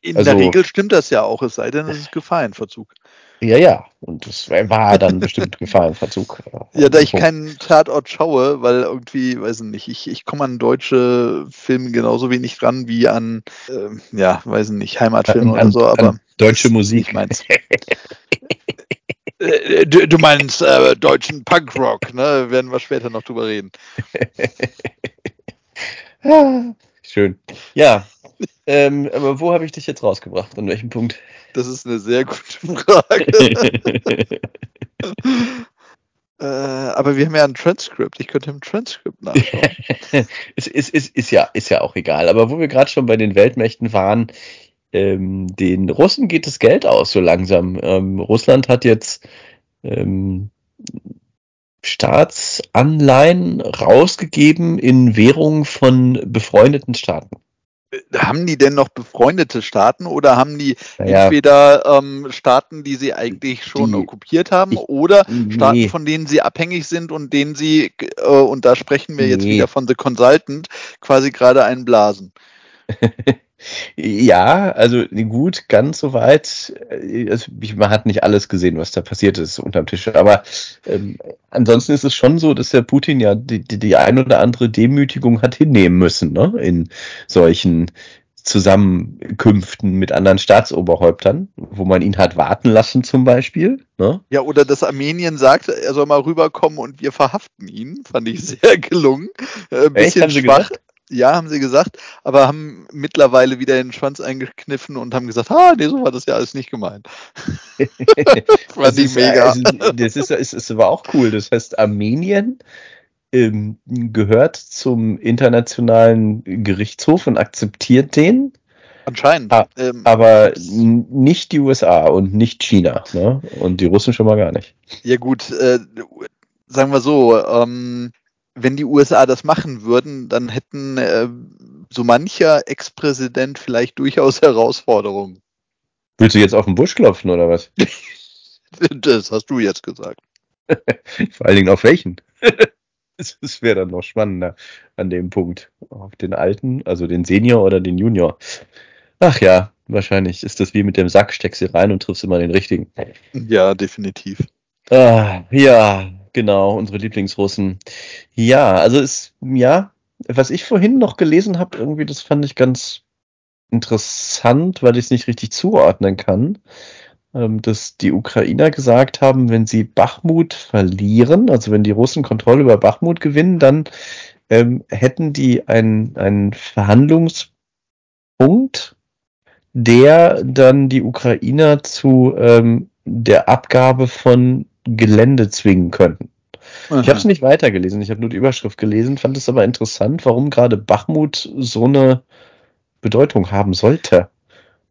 In also- der Regel stimmt das ja auch, es sei denn, es ist Gefallenverzug. Ja, ja. Und das war dann bestimmt Gefahrenverzug. Ja, da ich Punkt. keinen Tatort schaue, weil irgendwie, weiß ich nicht, ich, ich komme an deutsche Filme genauso wenig dran wie an, ähm, ja, weiß ich nicht, Heimatfilme An- oder so, aber deutsche Musik. nicht meins. Äh, du, du meinst äh, deutschen Punkrock, ne? Werden wir später noch drüber reden. Ah, Schön. Ja. Ähm, aber wo habe ich dich jetzt rausgebracht? An welchem Punkt? Das ist eine sehr gute Frage. äh, aber wir haben ja ein Transkript. Ich könnte im Transkript nachschauen. es ist, ist, ist, ja, ist ja auch egal. Aber wo wir gerade schon bei den Weltmächten waren, ähm, den Russen geht das Geld aus so langsam. Ähm, Russland hat jetzt ähm, Staatsanleihen rausgegeben in Währung von befreundeten Staaten. Haben die denn noch befreundete Staaten oder haben die Naja, entweder ähm, Staaten, die sie eigentlich schon Die- okkupiert haben, ich- oder Staaten, nee. von denen sie abhängig sind und denen sie, äh, und da sprechen wir jetzt Nee. wieder von The Consultant, quasi gerade einen blasen. Ja, also gut, ganz so weit. äh, Also, man hat nicht alles gesehen, was da passiert ist unterm Tisch. Aber ähm, ansonsten ist es schon so, dass der Putin ja die, die, die ein oder andere Demütigung hat hinnehmen müssen, ne? In solchen Zusammenkünften mit anderen Staatsoberhäuptern, wo man ihn hat warten lassen zum Beispiel. Ne? Ja, oder dass Armenien sagt, er soll mal rüberkommen und wir verhaften ihn, fand ich sehr gelungen. Äh, ein bisschen sie schwach. gesagt? Ja, haben sie gesagt, aber haben mittlerweile wieder den Schwanz eingekniffen und haben gesagt, ah, nee, so war das ja alles nicht gemeint. Fand Das ich ist, mega. Also, das ist, ist, ist aber auch cool. Das heißt, Armenien ähm, gehört zum internationalen Gerichtshof und akzeptiert den, Anscheinend. Ah, ähm, aber nicht die USA und nicht China. Ne? Und die Russen schon mal gar nicht. Ja gut, äh, sagen wir so, ähm, wenn die USA das machen würden, dann hätten äh, so mancher Ex-Präsident vielleicht durchaus Herausforderungen. Willst du jetzt auf den Busch klopfen oder was? Das hast du jetzt gesagt. Vor allen Dingen auf welchen? Das wäre dann noch spannender an dem Punkt. Auf den alten, also den Senior oder den Junior. Ach ja, wahrscheinlich ist das wie mit dem Sack, steckst sie rein und triffst immer den richtigen. Ja, definitiv. Ah, ja, genau, unsere Lieblingsrussen. Ja, also es, ja, was ich vorhin noch gelesen habe, irgendwie, das fand ich ganz interessant, weil ich es nicht richtig zuordnen kann, ähm, dass die Ukrainer gesagt haben, wenn sie Bachmut verlieren, also wenn die Russen Kontrolle über Bachmut gewinnen, dann ähm, hätten die einen, einen Verhandlungspunkt, der dann die Ukrainer zu ähm, der Abgabe von Gelände zwingen könnten. Ich habe es nicht weitergelesen, ich habe nur die Überschrift gelesen, fand es aber interessant, warum gerade Bachmut so eine Bedeutung haben sollte.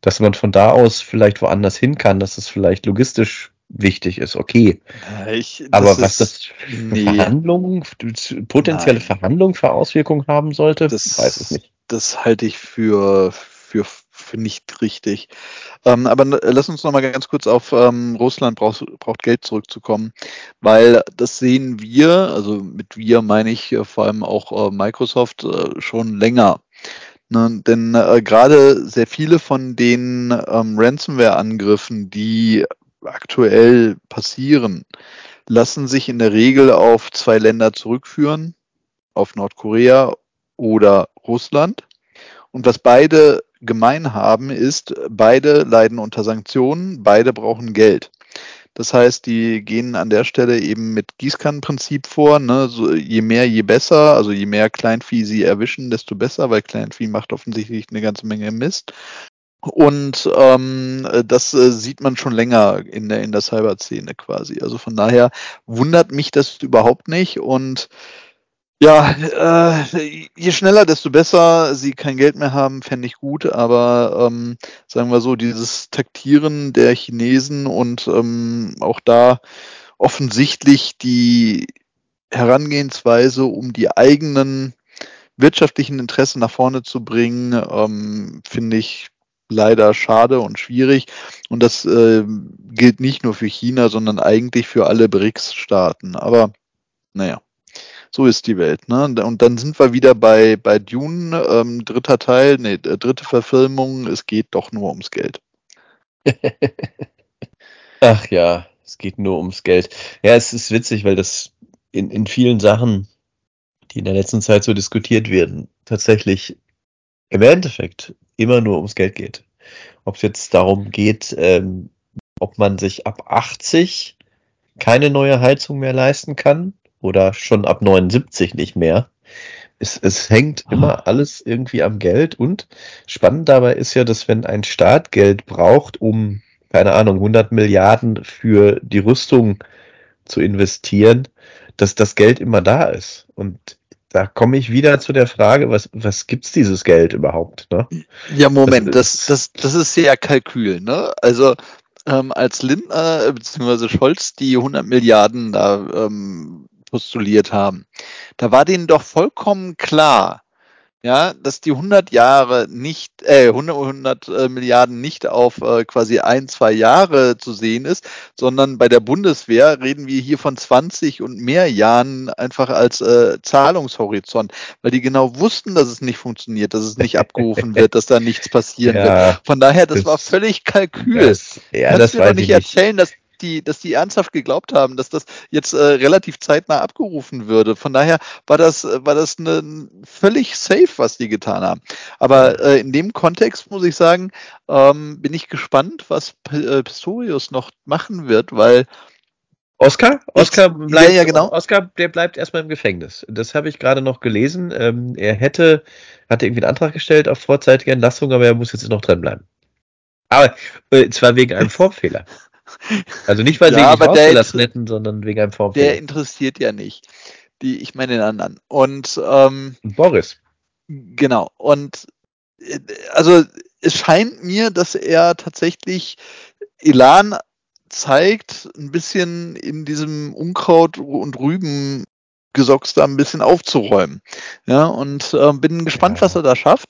Dass man von da aus vielleicht woanders hin kann, dass es vielleicht logistisch wichtig ist, okay. Ja, ich, Aber was das für nee. Verhandlungen, potenzielle Nein. Verhandlungen für Auswirkungen haben sollte, das, weiß es nicht. Das halte ich für, für, für nicht richtig. Ähm, aber n- lass uns noch mal ganz kurz auf ähm, Russland braucht, braucht Geld zurückzukommen, weil das sehen wir, also mit wir meine ich äh, vor allem auch äh, Microsoft äh, schon länger. Ne, denn äh, gerade sehr viele von den ähm, Ransomware-Angriffen, die aktuell passieren, lassen sich in der Regel auf zwei Länder zurückführen, auf Nordkorea oder Russland. Und was beide gemein haben, ist, beide leiden unter Sanktionen, beide brauchen Geld. Das heißt, die gehen an der Stelle eben mit Gießkannenprinzip vor. Ne? So, je mehr, je besser. Also je mehr Kleinvieh sie erwischen, desto besser, weil Kleinvieh macht offensichtlich eine ganze Menge Mist. Und ähm, das äh, sieht man schon länger in der, in der Cyber-Szene quasi. Also von daher wundert mich das überhaupt nicht. Und ja, äh, je schneller, desto besser. Sie kein Geld mehr haben, fände ich gut. Aber ähm, sagen wir so, dieses Taktieren der Chinesen und ähm, auch da offensichtlich die Herangehensweise, um die eigenen wirtschaftlichen Interessen nach vorne zu bringen, ähm, finde ich leider schade und schwierig. Und das äh, gilt nicht nur für China, sondern eigentlich für alle BRICS-Staaten. Aber naja, so ist die Welt. Ne? Und dann sind wir wieder bei, bei Dune, ähm, dritter Teil, nee, äh, dritte Verfilmung, es geht doch nur ums Geld. Ach ja, es geht nur ums Geld. Ja, es ist witzig, weil das in, in vielen Sachen, die in der letzten Zeit so diskutiert werden, tatsächlich im Endeffekt immer nur ums Geld geht. Ob es jetzt darum geht, ähm, ob man sich ab 80 keine neue Heizung mehr leisten kann oder schon ab 79 nicht mehr. Es, es hängt ah. immer alles irgendwie am Geld und spannend dabei ist ja, dass wenn ein Staat Geld braucht, um, keine Ahnung, 100 Milliarden für die Rüstung zu investieren, dass das Geld immer da ist. Und da komme ich wieder zu der Frage, was, was gibt's dieses Geld überhaupt? Ne? Ja, Moment, das, das, das ist ja Kalkül. Ne? Also ähm, als Lindner bzw. Scholz die 100 Milliarden da ähm, postuliert haben, da war denen doch vollkommen klar, ja, dass die 100 Jahre nicht, äh, 100, 100 äh, Milliarden nicht auf äh, quasi ein, zwei Jahre zu sehen ist, sondern bei der Bundeswehr reden wir hier von 20 und mehr Jahren einfach als äh, Zahlungshorizont, weil die genau wussten, dass es nicht funktioniert, dass es nicht abgerufen wird, dass da nichts passieren ja, wird. Von daher, das, das war völlig Kalkül. Das, ja, Kannst das mir doch nicht erzählen, dass die, dass die ernsthaft geglaubt haben, dass das jetzt äh, relativ zeitnah abgerufen würde. Von daher war das, war das eine, völlig safe, was die getan haben. Aber äh, in dem Kontext muss ich sagen, ähm, bin ich gespannt, was P äh, Pistorius noch machen wird, weil Oscar? Oscar bleibt, ja, ja, genau. Oscar, der bleibt erstmal im Gefängnis. Das habe ich gerade noch gelesen. Ähm, er hätte, hatte irgendwie einen Antrag gestellt auf vorzeitige Entlassung, aber er muss jetzt noch drin bleiben. Aber äh, zwar wegen einem Formfehler. Also nicht, weil ja, sie ihn rausgelassen hätten, sondern wegen einem Formfehler. Der interessiert ja nicht. Die, ich meine den anderen. Und ähm, Boris. Genau. Und äh, also es scheint mir, dass er tatsächlich Elan zeigt, ein bisschen in diesem Unkraut und Rüben Gesocks da ein bisschen aufzuräumen. Ja, und äh, bin gespannt, ja. was er da schafft.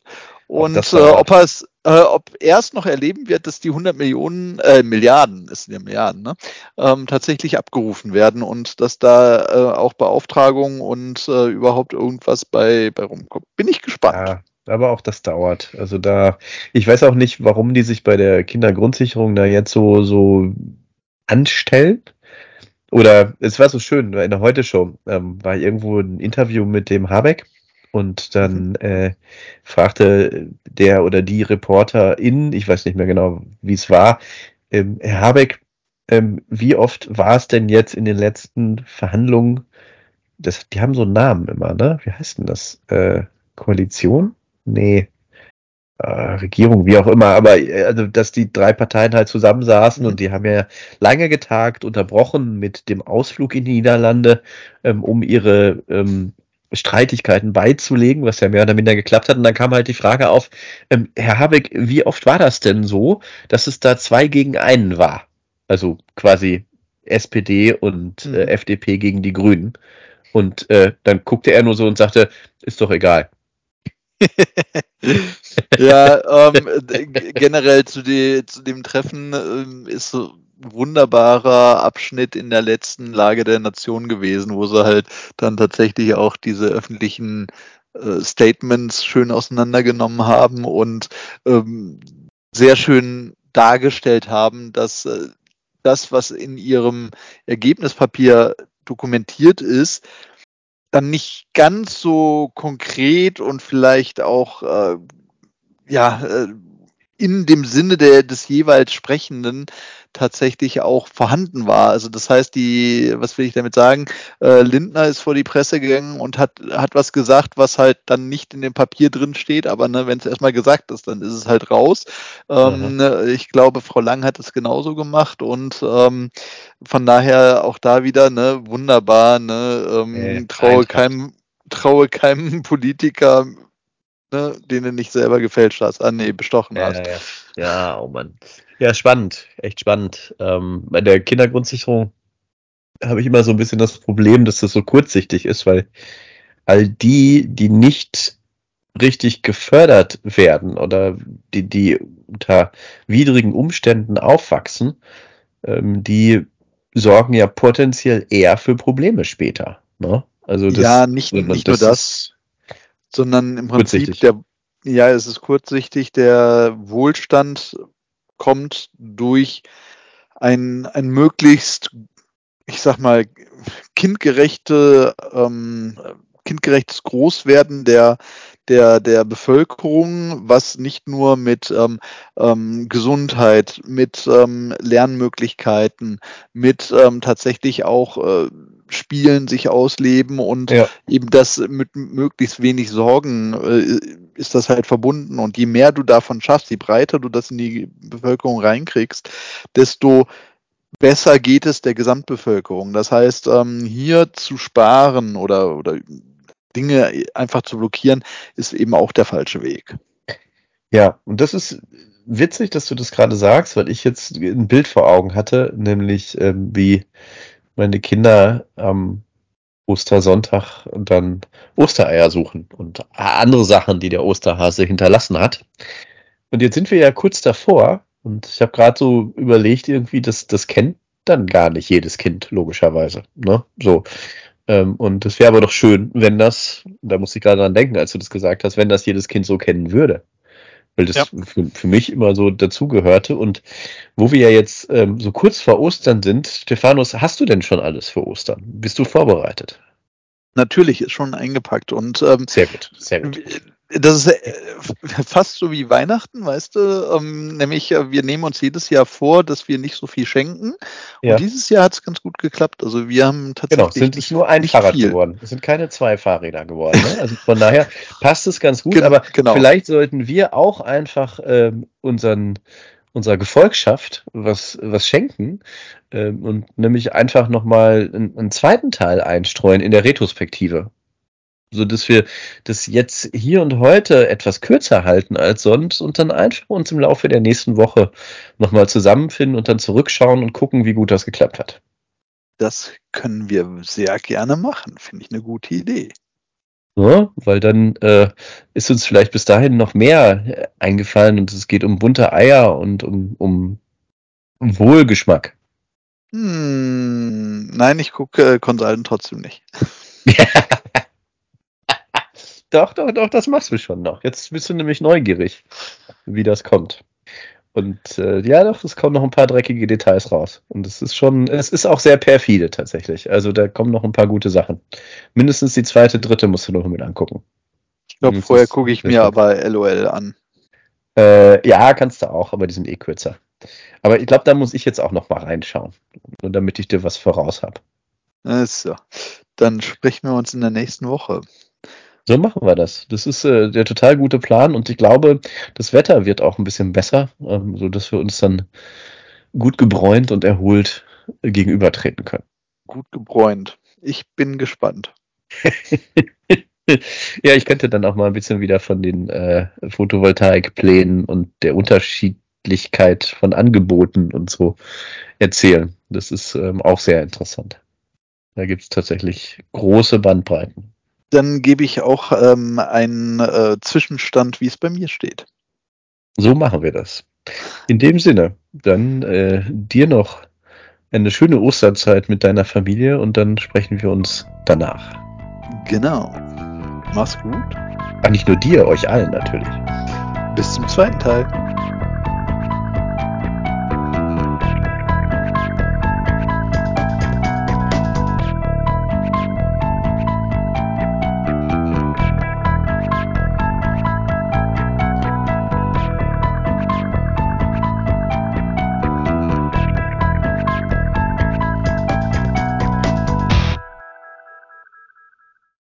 Und äh, ob er es, äh, ob er es noch erleben wird, dass die 100 Millionen, äh, Milliarden, ist ja Milliarden, ne, ähm, tatsächlich abgerufen werden und dass da äh, auch Beauftragungen und äh, überhaupt irgendwas bei, bei rumkommt. Bin ich gespannt. Ja. Aber auch das dauert. Also da, ich weiß auch nicht, warum die sich bei der Kindergrundsicherung da jetzt so, so anstellen. Oder es war so schön, in der Heute-Show ähm, war irgendwo ein Interview mit dem Habeck und dann mhm. äh, fragte der oder die Reporterin, ich weiß nicht mehr genau, wie es war, ähm, Herr Habeck, ähm, wie oft war es denn jetzt in den letzten Verhandlungen, das, die haben so einen Namen immer, ne? Wie heißt denn das? Äh, Koalition? Nee. Äh, Regierung, wie auch immer, aber äh, also, dass die drei Parteien halt zusammensaßen und die haben ja lange getagt, unterbrochen mit dem Ausflug in die Niederlande, ähm, um ihre ähm, Streitigkeiten beizulegen, was ja mehr oder minder geklappt hat. Und dann kam halt die Frage auf, ähm, Herr Habeck, wie oft war das denn so, dass es da zwei gegen einen war? Also quasi SPD und äh, mhm. FDP gegen die Grünen. Und äh, dann guckte er nur so und sagte, ist doch egal. ja, ähm, generell zu, die, zu dem Treffen ähm, ist so wunderbarer Abschnitt in der letzten Lage der Nation gewesen, wo sie halt dann tatsächlich auch diese öffentlichen äh, Statements schön auseinandergenommen haben und ähm, sehr schön dargestellt haben, dass äh, das, was in ihrem Ergebnispapier dokumentiert ist, dann nicht ganz so konkret und vielleicht auch äh, ja, äh, in dem Sinne der, des jeweils Sprechenden tatsächlich auch vorhanden war. Also das heißt, die, was will ich damit sagen, äh, Lindner ist vor die Presse gegangen und hat, hat was gesagt, was halt dann nicht in dem Papier drin steht, aber ne, wenn es erstmal gesagt ist, dann ist es halt raus. Ähm, mhm. Ich glaube, Frau Lang hat es genauso gemacht und ähm, von daher auch da wieder, ne, wunderbar, ne, ähm, äh, traue keinem, traue keinem Politiker ne, den du nicht selber gefälscht hast. Ah, nee, bestochen ja, hast. Ja, ja, oh Mann. Ja, spannend, echt spannend. Ähm, bei der Kindergrundsicherung habe ich immer so ein bisschen das Problem, dass das so kurzsichtig ist, weil all die, die nicht richtig gefördert werden oder die, die unter widrigen Umständen aufwachsen, ähm, die sorgen ja potenziell eher für Probleme später. Ne? Also das, ja, nicht, nicht das nur das sondern im Prinzip der, ja, es ist kurzsichtig, der Wohlstand kommt durch ein, ein möglichst, ich sag mal, kindgerechte, ähm, kindgerechtes Großwerden der, der, der Bevölkerung, was nicht nur mit ähm, ähm, Gesundheit, mit ähm, Lernmöglichkeiten, mit ähm, tatsächlich auch äh, spielen, sich ausleben und ja. eben das mit möglichst wenig Sorgen äh, ist das halt verbunden. Und je mehr du davon schaffst, je breiter du das in die Bevölkerung reinkriegst, desto besser geht es der Gesamtbevölkerung. Das heißt, ähm, hier zu sparen oder, oder Dinge einfach zu blockieren, ist eben auch der falsche Weg. Ja, und das ist witzig, dass du das gerade sagst, weil ich jetzt ein Bild vor Augen hatte, nämlich ähm, wie meine Kinder am Ostersonntag dann Ostereier suchen und andere Sachen, die der Osterhase hinterlassen hat. Und jetzt sind wir ja kurz davor und ich habe gerade so überlegt, irgendwie, das, das kennt dann gar nicht jedes Kind, logischerweise. Ne? So. Ähm, und es wäre aber doch schön, wenn das, da muss ich gerade dran denken, als du das gesagt hast, wenn das jedes Kind so kennen würde weil das ja. für, für, mich immer so dazugehörte. Und wo wir ja jetzt ähm, so kurz vor Ostern sind, Stephanus, hast du denn schon alles für Ostern? Bist du vorbereitet? Natürlich ist schon eingepackt und ähm, sehr gut, sehr gut das ist äh, fast so wie Weihnachten, weißt du? Ähm, nämlich, äh, wir nehmen uns jedes Jahr vor, dass wir nicht so viel schenken. Ja. Und dieses Jahr hat es ganz gut geklappt. Also wir haben tatsächlich. Genau, sind nicht, nur ein nicht Fahrrad viel. geworden. Es sind keine zwei Fahrräder geworden. Ne? Also von daher passt es ganz gut. Gen aber genau. vielleicht sollten wir auch einfach ähm, unseren unserer Gefolgschaft was, was schenken ähm, und nämlich einfach nochmal einen, einen zweiten Teil einstreuen in der Retrospektive so dass wir das jetzt hier und heute etwas kürzer halten als sonst und dann einfach uns im Laufe der nächsten Woche nochmal zusammenfinden und dann zurückschauen und gucken, wie gut das geklappt hat. Das können wir sehr gerne machen, finde ich eine gute Idee. Ja, weil dann äh, ist uns vielleicht bis dahin noch mehr äh, eingefallen und es geht um bunte Eier und um, um, um Wohlgeschmack. Hm, nein, ich gucke äh, Consultant trotzdem nicht. Doch, doch, doch, das machst du schon noch. Jetzt bist du nämlich neugierig, wie das kommt. Und äh, ja, doch, es kommen noch ein paar dreckige Details raus. Und es ist schon, es ist auch sehr perfide tatsächlich. Also da kommen noch ein paar gute Sachen. Mindestens die zweite, dritte musst du noch mit angucken. Ich glaube, vorher gucke ich mir aber LOL an. Äh, ja, kannst du auch, aber die sind eh kürzer. Aber ich glaube, da muss ich jetzt auch noch mal reinschauen. Nur damit ich dir was voraus habe. Also, dann sprechen wir uns in der nächsten Woche. So machen wir das. Das ist äh, der total gute Plan und ich glaube, das Wetter wird auch ein bisschen besser, ähm, so dass wir uns dann gut gebräunt und erholt äh, gegenübertreten können. Gut gebräunt. Ich bin gespannt. ja, ich könnte dann auch mal ein bisschen wieder von den äh, Photovoltaikplänen und der Unterschiedlichkeit von Angeboten und so erzählen. Das ist ähm, auch sehr interessant. Da gibt es tatsächlich große Bandbreiten dann gebe ich auch ähm, einen äh, Zwischenstand, wie es bei mir steht. So machen wir das. In dem Sinne, dann äh, dir noch eine schöne Osterzeit mit deiner Familie und dann sprechen wir uns danach. Genau. Mach's gut. Ach, nicht nur dir, euch allen natürlich. Bis zum zweiten Teil.